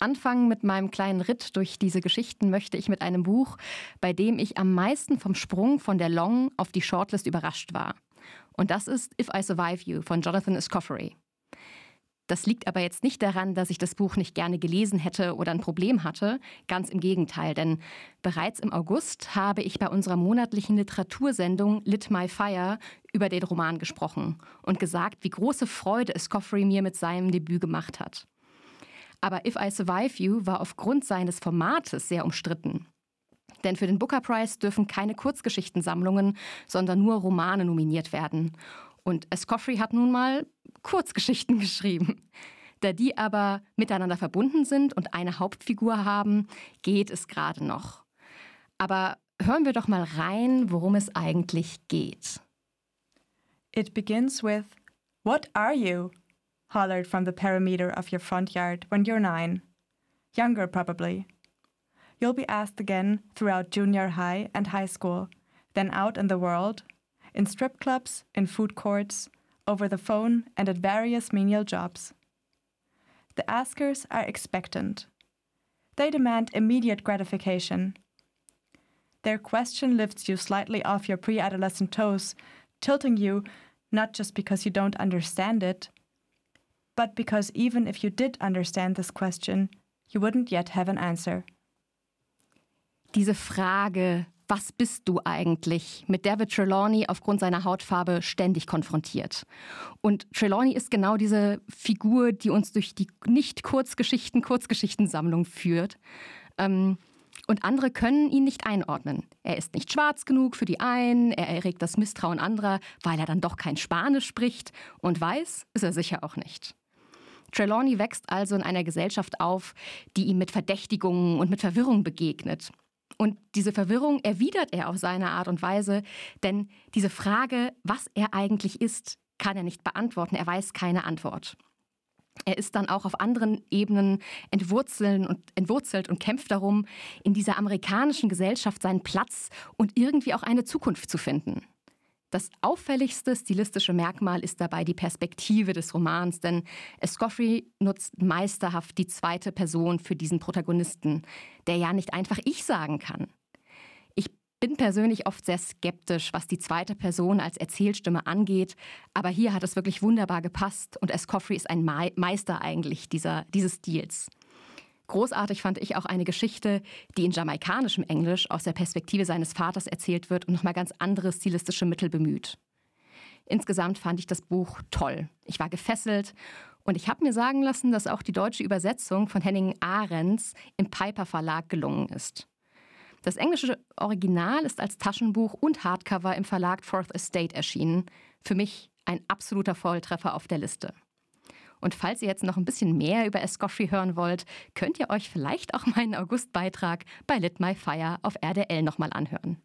Anfangen mit meinem kleinen Ritt durch diese Geschichten möchte ich mit einem Buch, bei dem ich am meisten vom Sprung von der Long auf die Shortlist überrascht war. Und das ist If I Survive You von Jonathan Escoffery. Das liegt aber jetzt nicht daran, dass ich das Buch nicht gerne gelesen hätte oder ein Problem hatte. Ganz im Gegenteil, denn bereits im August habe ich bei unserer monatlichen Literatursendung Lit My Fire über den Roman gesprochen und gesagt, wie große Freude Escoffery mir mit seinem Debüt gemacht hat. Aber If I Survive You war aufgrund seines Formates sehr umstritten. Denn für den Booker Prize dürfen keine Kurzgeschichtensammlungen, sondern nur Romane nominiert werden. Und Escoffery hat nun mal Kurzgeschichten geschrieben. Da die aber miteinander verbunden sind und eine Hauptfigur haben, geht es gerade noch. Aber hören wir doch mal rein, worum es eigentlich geht. It begins with What are you? Hollered from the perimeter of your front yard when you're nine. Younger, probably. You'll be asked again throughout junior high and high school, then out in the world, in strip clubs, in food courts, over the phone, and at various menial jobs. The askers are expectant. They demand immediate gratification. Their question lifts you slightly off your pre adolescent toes, tilting you not just because you don't understand it, but because even if you did understand this question, you wouldn't yet have an answer. Diese Frage, was bist du eigentlich, mit der wird Trelawney aufgrund seiner Hautfarbe ständig konfrontiert. Und Trelawney ist genau diese Figur, die uns durch die Nicht-Kurzgeschichten, Kurzgeschichtensammlung führt. Ähm, und andere können ihn nicht einordnen. Er ist nicht schwarz genug für die einen, er erregt das Misstrauen anderer, weil er dann doch kein Spanisch spricht und weiß ist er sicher auch nicht. Trelawney wächst also in einer Gesellschaft auf, die ihm mit Verdächtigungen und mit Verwirrung begegnet. Und diese Verwirrung erwidert er auf seine Art und Weise, denn diese Frage, was er eigentlich ist, kann er nicht beantworten. Er weiß keine Antwort. Er ist dann auch auf anderen Ebenen entwurzelt und, entwurzelt und kämpft darum, in dieser amerikanischen Gesellschaft seinen Platz und irgendwie auch eine Zukunft zu finden. Das auffälligste stilistische Merkmal ist dabei die Perspektive des Romans, denn Escoffery nutzt meisterhaft die zweite Person für diesen Protagonisten, der ja nicht einfach ich sagen kann. Ich bin persönlich oft sehr skeptisch, was die zweite Person als Erzählstimme angeht, aber hier hat es wirklich wunderbar gepasst und Escoffery ist ein Meister eigentlich dieser, dieses Stils. Großartig fand ich auch eine Geschichte, die in jamaikanischem Englisch aus der Perspektive seines Vaters erzählt wird und nochmal ganz andere stilistische Mittel bemüht. Insgesamt fand ich das Buch toll. Ich war gefesselt und ich habe mir sagen lassen, dass auch die deutsche Übersetzung von Henning Ahrens im Piper Verlag gelungen ist. Das englische Original ist als Taschenbuch und Hardcover im Verlag Fourth Estate erschienen. Für mich ein absoluter Volltreffer auf der Liste. Und falls ihr jetzt noch ein bisschen mehr über Escoffery hören wollt, könnt ihr euch vielleicht auch meinen Augustbeitrag bei Lit My Fire auf RDL nochmal anhören.